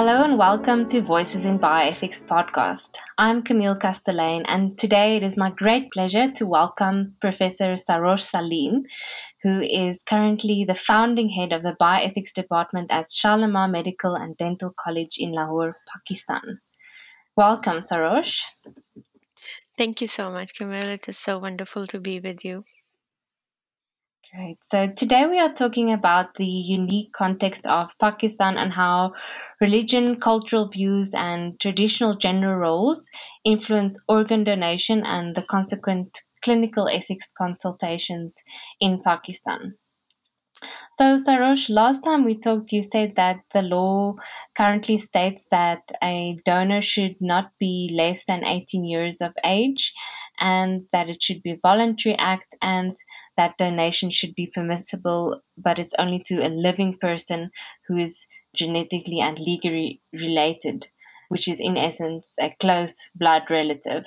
Hello and welcome to Voices in Bioethics podcast. I'm Camille Castelyn, and today it is my great pleasure to welcome Professor Sarosh Saleem, who is currently the founding head of the Bioethics Department at Shalamar Medical and Dental College in Lahore, Pakistan. Welcome, Sarosh. Thank you so much, Camille. It is so wonderful to be with you. Great. So today we are talking about the unique context of Pakistan and how religion, cultural views, and traditional gender roles influence organ donation and the consequent clinical ethics consultations in Pakistan. So, Sarosh, last time we talked, you said that the law currently states that a donor should not be less than 18 years of age and that it should be a voluntary act and that donation should be permissible, but it's only to a living person who is genetically and legally related, which is in essence a close blood relative.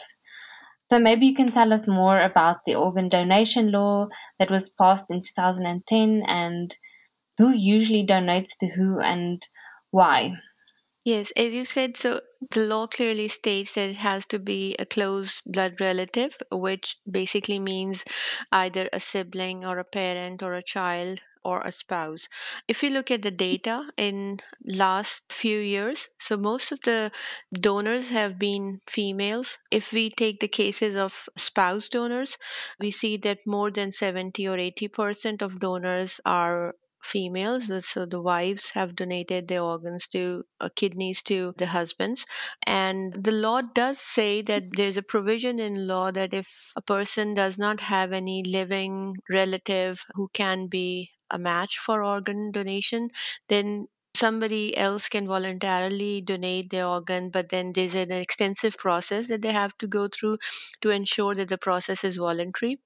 So maybe you can tell us more about the organ donation law that was passed in 2010 and who usually donates to who and why. Yes, as you said, so the law clearly states that it has to be a close blood relative, which basically means either a sibling or a parent or a child or a spouse. If you look at the data in last few years, so most of the donors have been females. If we take the cases of spouse donors, we see that more than 70 or 80% of donors are females so the wives have donated their organs to uh, kidneys to the husbands and the law does say that there's a provision in law that if a person does not have any living relative who can be a match for organ donation then somebody else can voluntarily donate their organ but then there's an extensive process that they have to go through to ensure that the process is voluntary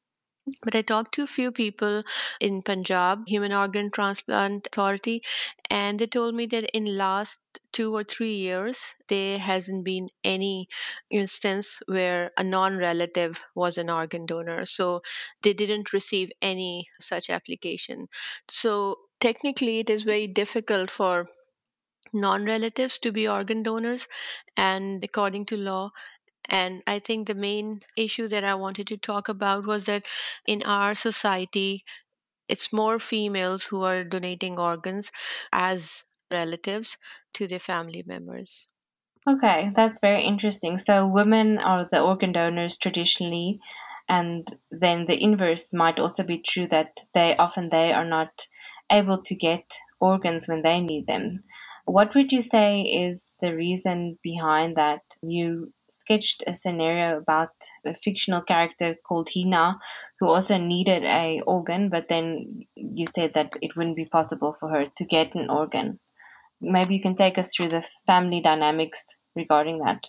but I talked to a few people in Punjab, Human Organ Transplant Authority, and they told me that in last two or three years there hasn't been any instance where a non-relative was an organ donor. So they didn't receive any such application. So technically it is very difficult for non-relatives to be organ donors and according to law and I think the main issue that I wanted to talk about was that in our society, it's more females who are donating organs as relatives to their family members. Okay, that's very interesting. So, women are the organ donors traditionally, and then the inverse might also be true that they often they are not able to get organs when they need them. What would you say is the reason behind that? You sketched a scenario about a fictional character called Hina who also needed a organ, but then you said that it wouldn't be possible for her to get an organ. Maybe you can take us through the family dynamics regarding that.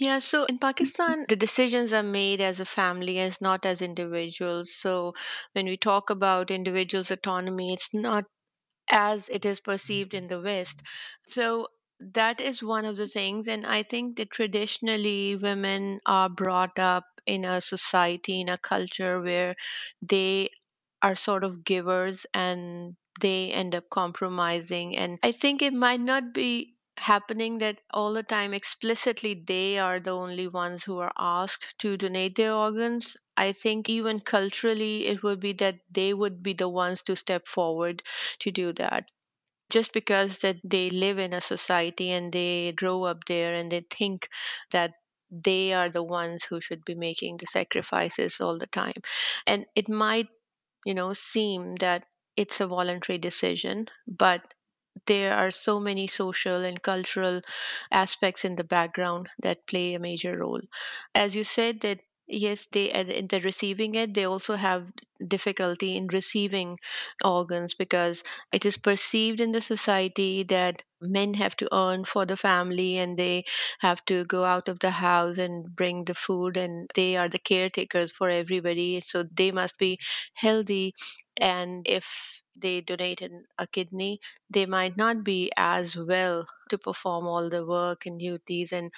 Yeah, so in Pakistan, the decisions are made as a family, as not as individuals. So when we talk about individuals' autonomy, it's not as it is perceived in the West. So that is one of the things and i think that traditionally women are brought up in a society in a culture where they are sort of givers and they end up compromising and i think it might not be happening that all the time explicitly they are the only ones who are asked to donate their organs. I think even culturally it would be that they would be the ones to step forward to do that just because that they live in a society and they grow up there and they think that they are the ones who should be making the sacrifices all the time. And it might you know seem that it's a voluntary decision but there are so many social and cultural aspects in the background that play a major role. As you said that yes they in the receiving it they also have difficulty in receiving organs because it is perceived in the society that men have to earn for the family and they have to go out of the house and bring the food and they are the caretakers for everybody. So they must be healthy and if they donate a kidney they might not be as well to perform all the work and duties and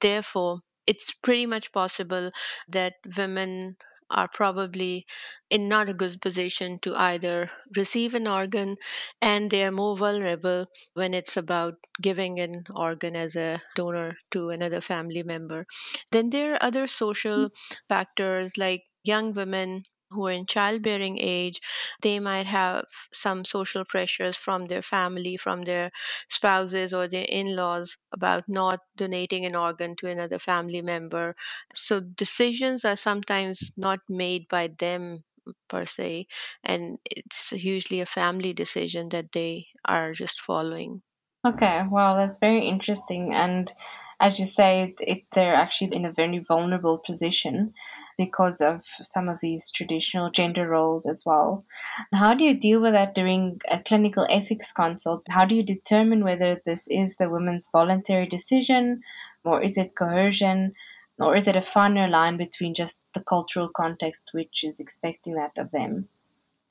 therefore it's pretty much possible that women are probably in not a good position to either receive an organ and they are more vulnerable when it's about giving an organ as a donor to another family member. Then there are other social factors like young women who are in childbearing age they might have some social pressures from their family from their spouses or their in-laws about not donating an organ to another family member so decisions are sometimes not made by them per se and it's usually a family decision that they are just following Okay, wow, that's very interesting. And as you say, it, they're actually in a very vulnerable position because of some of these traditional gender roles as well. How do you deal with that during a clinical ethics consult? How do you determine whether this is the woman's voluntary decision, or is it coercion, or is it a finer line between just the cultural context which is expecting that of them?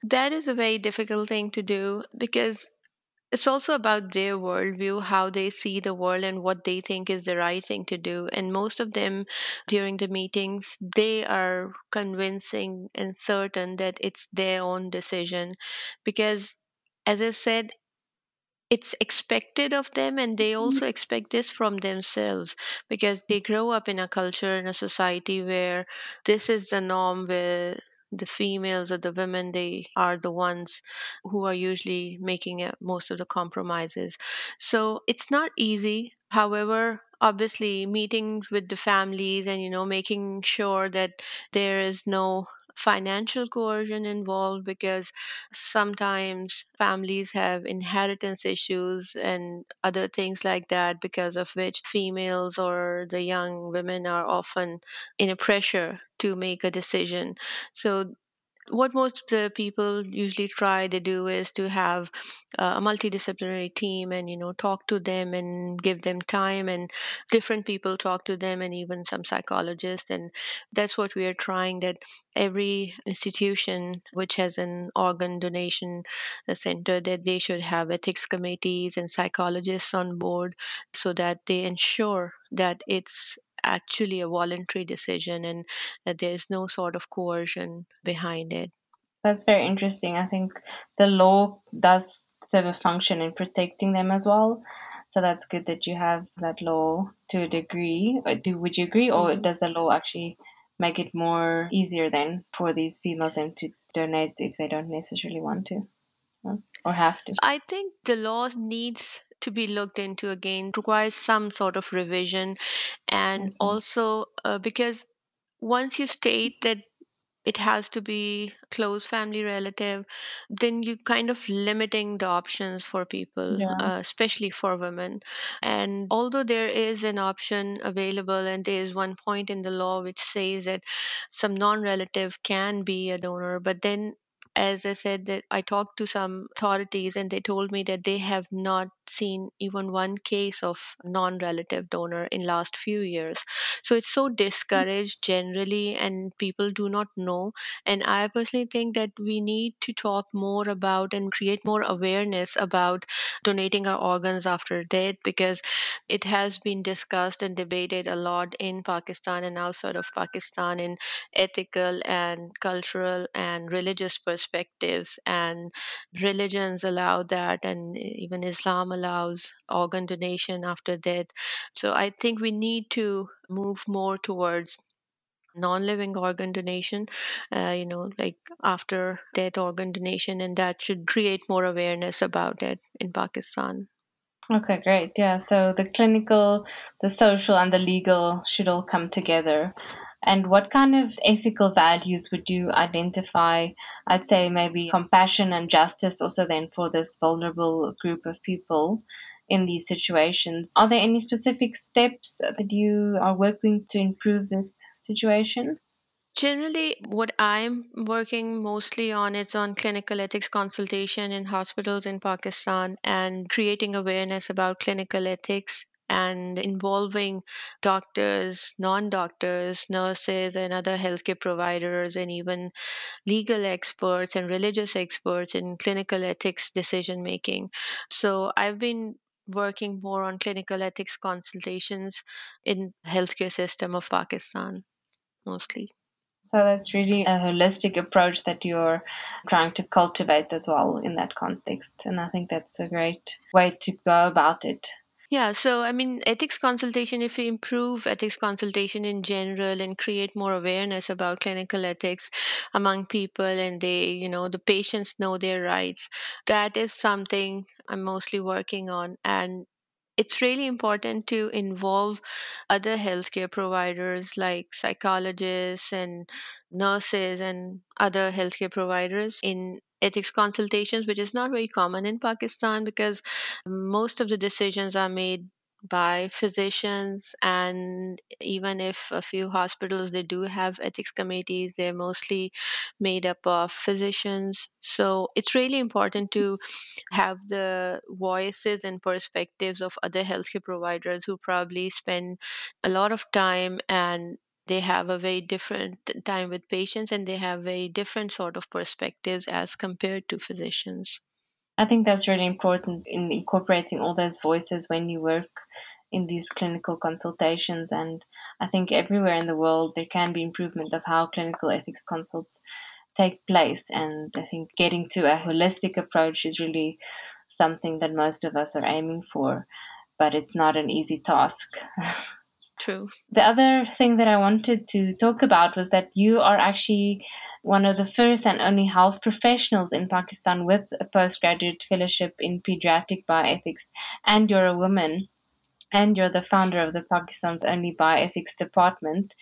that is a very difficult thing to do because It's also about their worldview, how they see the world, and what they think is the right thing to do. And most of them, during the meetings, they are convincing and certain that it's their own decision. Because, as I said, it's expected of them and they mm-hmm. also expect this from themselves because they grow up in a culture and a society where this is the norm where the females or the women they are the ones who are usually making most of the compromises. So it's not easy. However obviously meetings with the families and you know making sure that there is no financial coercion involved because sometimes families have inheritance issues and other things like that because of which females or the young women are often in a pressure to make a decision. So what most of the people usually try to do is to have uh, a multidisciplinary team and you know talk to them and give them time and different people talk to them and even some psychologists. And that's what we are trying that every institution which has an organ donation uh, center that they should have ethics committees and psychologists on board so that they ensure that it's actually a voluntary decision and that there's no sort of coercion behind it. That's very interesting. I think the law does serve a function in protecting them as well. So that's good that you have that law to a degree. Uh, Do would you agree, or Mhm. does the law actually make it more easier then for these females then to donate if they don't necessarily want to or have to? I think the law needs to be looked into again, requires some sort of revision, and Okay. also uh, because once you state that it has to be close family relative then you kind of limiting the options for people Yeah. uh, especially for women and although there is an option available and there is one point in the law which says that some non-relative can be a donor but then as i said that i talked to some authorities and they told me that they have not seen even one case of non-relative donor in last few years. So it's so hmm. discouraged generally and people do not know. And i personally think that we need to talk more about and create more awareness about donating our organs after death because it has been discussed and debated a lot in pakistan and outside of pakistan in ethical and cultural and religious perspectives and religions allow that and even islam allows organ donation after death so I think we need to move more towards non-living organ donation, uh, you know, like after death organ donation, and that should create more awareness about it in Pakistan. Okay, great. Yeah, so the clinical, the social, and the legal should all come together. And what kind of ethical values would you identify? I'd say maybe compassion and justice also then for this vulnerable group of people in these situations. Are there any specific steps that you are working to improve this situation? Generally, what I'm working mostly on is on clinical ethics consultation in hospitals in Pakistan and creating awareness about clinical ethics and involving doctors, non doctors, nurses, and other healthcare providers, and even legal experts and religious experts in clinical ethics decision making. So I've been working more on clinical ethics consultations in healthcare system of Pakistan mostly. So that's really a holistic approach that you're trying to cultivate as well in that context. And I think that's a great way to go about it. Yeah, so I mean, ethics consultation, if we improve ethics consultation in general and create more awareness about clinical ethics among people and they, you know, the patients know their rights, that is something I'm mostly working on. And it's really important to involve other healthcare providers like psychologists and nurses and other healthcare providers in ethics consultations, which is not very common in Pakistan because most of the decisions are made by physicians. And even if a few hospitals they do have ethics committees they're mostly made up of physicians. So it's really important to have the voices and perspectives of other healthcare providers who probably spend a lot of time and they have a very different time with patients and they have very different sort of perspectives as compared to physicians I think that's really important in incorporating all those voices when you work in these clinical consultations. And I think everywhere in the world there can be improvement of how clinical ethics consults take place. And I think getting to a holistic approach is really something that most of us are aiming for, but it's not an easy task. True. The other thing that I wanted to talk about was that you are actually one of the first and only health professionals in Pakistan with a postgraduate fellowship in pediatric bioethics, and you're a woman, and you're the founder of the Pakistan's only bioethics department,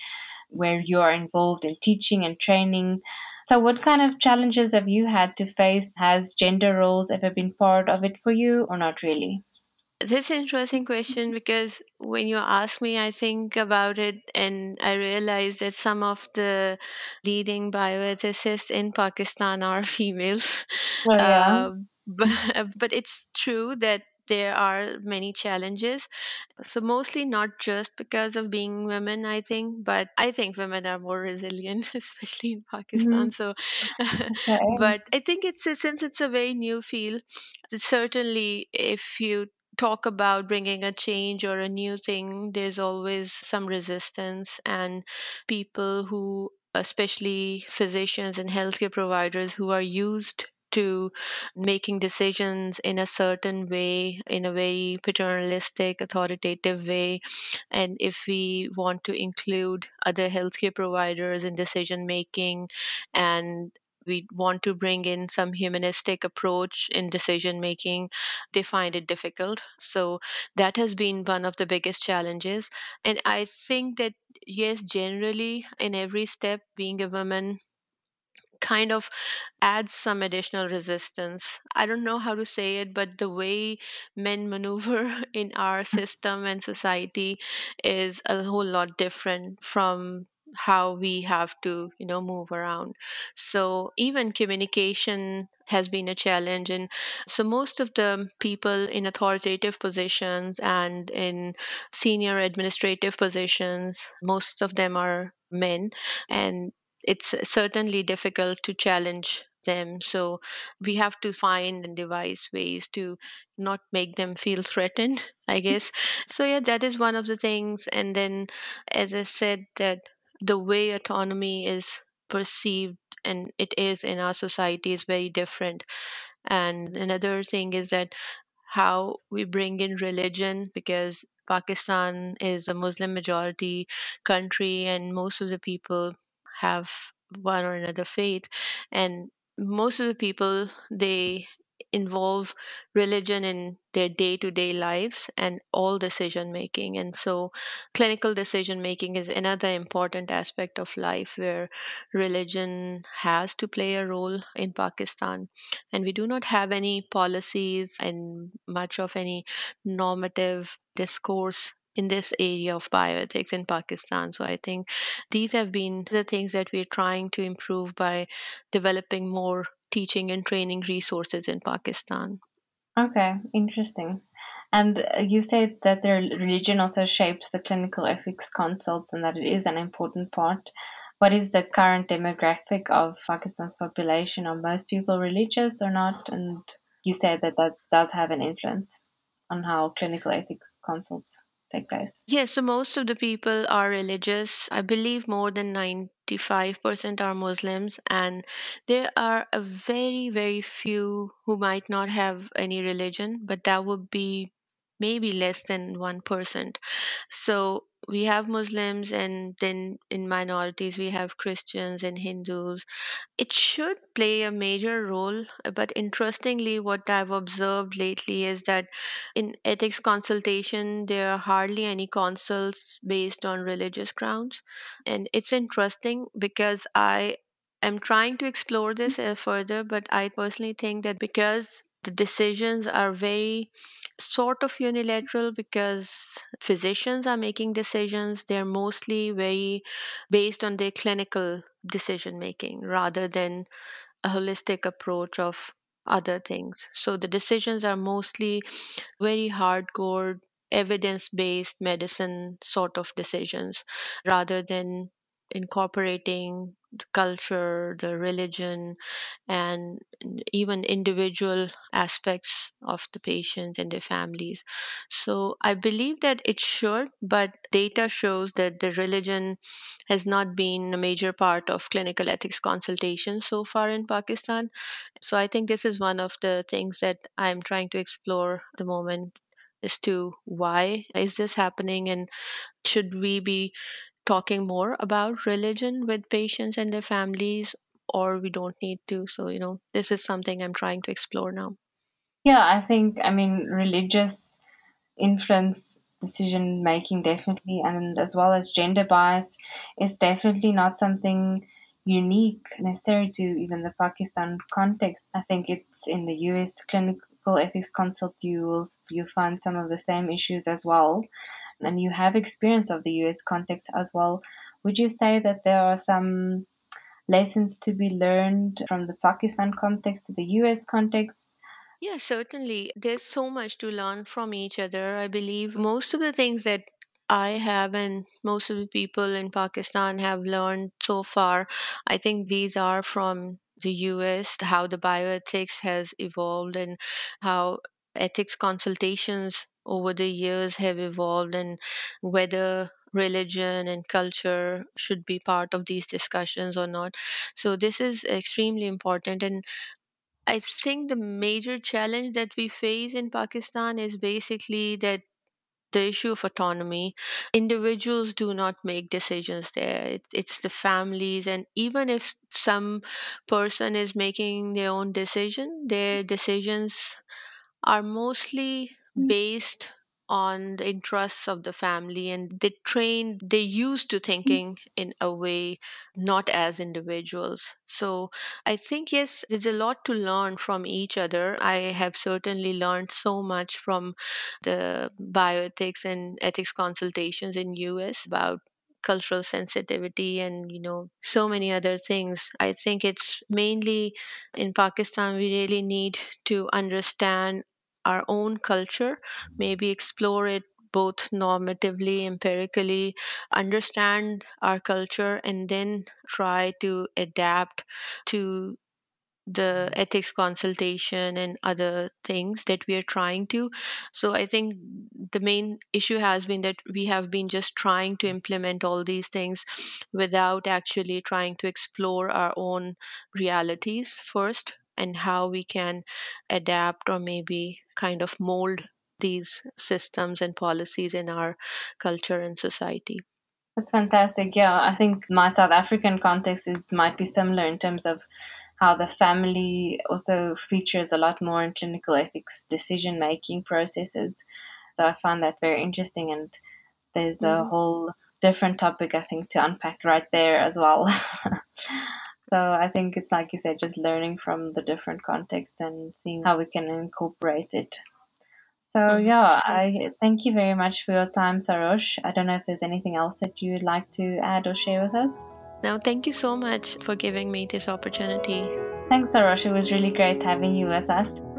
where you are involved in teaching and training. So, what kind of challenges have you had to face? Has gender roles ever been part of it for you, or not really? This an interesting question because when you ask me, I think about it and I realize that some of the leading bioethicists in Pakistan are females. Oh, yeah. Uh, but, but it's true that there are many challenges. So, mostly not just because of being women, I think, but I think women are more resilient, especially in Pakistan. So, Okay. but I think it's since it's a very new field, certainly if you talk about bringing a change or a new thing, there's always some resistance, and people who, especially physicians and healthcare providers, who are used to making decisions in a certain way, in a very paternalistic, authoritative way. And if we want to include other healthcare providers in decision making and we want to bring in some humanistic approach in decision making they find it difficult so that has been one of the biggest challenges and i think that yes generally in every step being a woman kind of adds some additional resistance. I don't know how to say it, but the way men maneuver in our system and society is a whole lot different from how we have to you know move around so even communication has been a challenge and so most of the people in authoritative positions and in senior administrative positions most of them are men and it's certainly difficult to challenge them. So we have to find and devise ways to not make them feel threatened, I guess. So yeah, that is one of the things. And then, as I said, that the way autonomy is perceived and it is in our society is very different. And another thing is that how we bring in religion because Pakistan is a Muslim majority country and most of the people have one or another faith and most of the people they involve religion in their day-to-day lives and all decision making and so clinical decision making is another important aspect of life where religion has to play a role in pakistan and we do not have any policies and much of any normative discourse in this area of bioethics in Pakistan. So I think these have been the things that we're trying to improve by developing more teaching and training resources in Pakistan. Okay, interesting. And uh, you said that their religion also shapes the clinical ethics consults and that it is an important part. What is the current demographic of Pakistan's population? Are most people religious or not? And you said that that does have an influence on how clinical ethics consults take place. Yes, so most of the people are religious. I believe more than 90 55% are Muslims, and there are a very, very few who might not have any religion, but that would be maybe less than 1%. So we have Muslims, and then in minorities, we have Christians and Hindus. It should play a major role, but interestingly, what I've observed lately is that in ethics consultation, there are hardly any consults based on religious grounds. And it's interesting because I am trying to explore this uh, further, but I personally think that because the decisions are very sort of unilateral because physicians are making decisions. They're mostly very based on their clinical decision making rather than a holistic approach of other things. So the decisions are mostly very hardcore evidence based medicine sort of decisions rather than incorporating culture, the religion, and even individual aspects of the patients and their families. So I believe that it should, but data shows that the religion has not been a major part of clinical ethics consultation so far in Pakistan. So I think this is one of the things that I'm trying to explore at the moment as to why is this happening and should we be talking more about religion with patients and their families or we don't need to. So you know this is something i'm trying to explore now. Yeah, I think, I mean, religious influence decision making definitely, and as well as gender bias is definitely not something unique necessary to even the Pakistan context. I think it's in the US clinical ethics consult you will you find some of the same issues as well, and you have experience of the US context as well. Would you say that there are some lessons to be learned from the Pakistan context to the US context? Yeah, certainly. There's so much to learn from each other. I believe most of the things that I have and most of the people in Pakistan have learned so far, I think these are from the US, how the bioethics has evolved and how ethics consultations over the years have evolved and whether religion and culture should be part of these discussions or not. So this is extremely important and I think the major challenge that we face in Pakistan is basically that the issue of autonomy. Individuals do not make decisions there. It, it's the families, and even if some person is making their own decision, their decisions are mostly mm. based on the interests of the family and they train they used to mm. thinking in a way not as individuals. So i think yes there's a lot to learn from each other. I have certainly learned so much from the bioethics and ethics consultations in us about cultural sensitivity and you know so many other things. I think it's mainly in pakistan we really need to understand our own culture maybe explore it both normatively empirically understand our culture and then try to adapt to the ethics consultation and other things that we are trying to. So I think the main issue has been that we have been just trying to implement all these things without actually trying to explore our own realities first and how we can adapt or maybe kind of mold these systems and policies in our culture and society. That's fantastic. Yeah, I think my South African context is might be similar in terms of how the family also features a lot more in clinical ethics decision making processes. So I find that very interesting, and there's a Mhm. whole different topic I think to unpack right there as well. so I think it's like you said, just learning from the different contexts and seeing how we can incorporate it. So Mhm. yeah, I thank you very much for your time, Sarosh. I don't know if there's anything else that you'd like to add or share with us. Now, thank you so much for giving me this opportunity. Thanks, Sarosh. It was really great having you with us.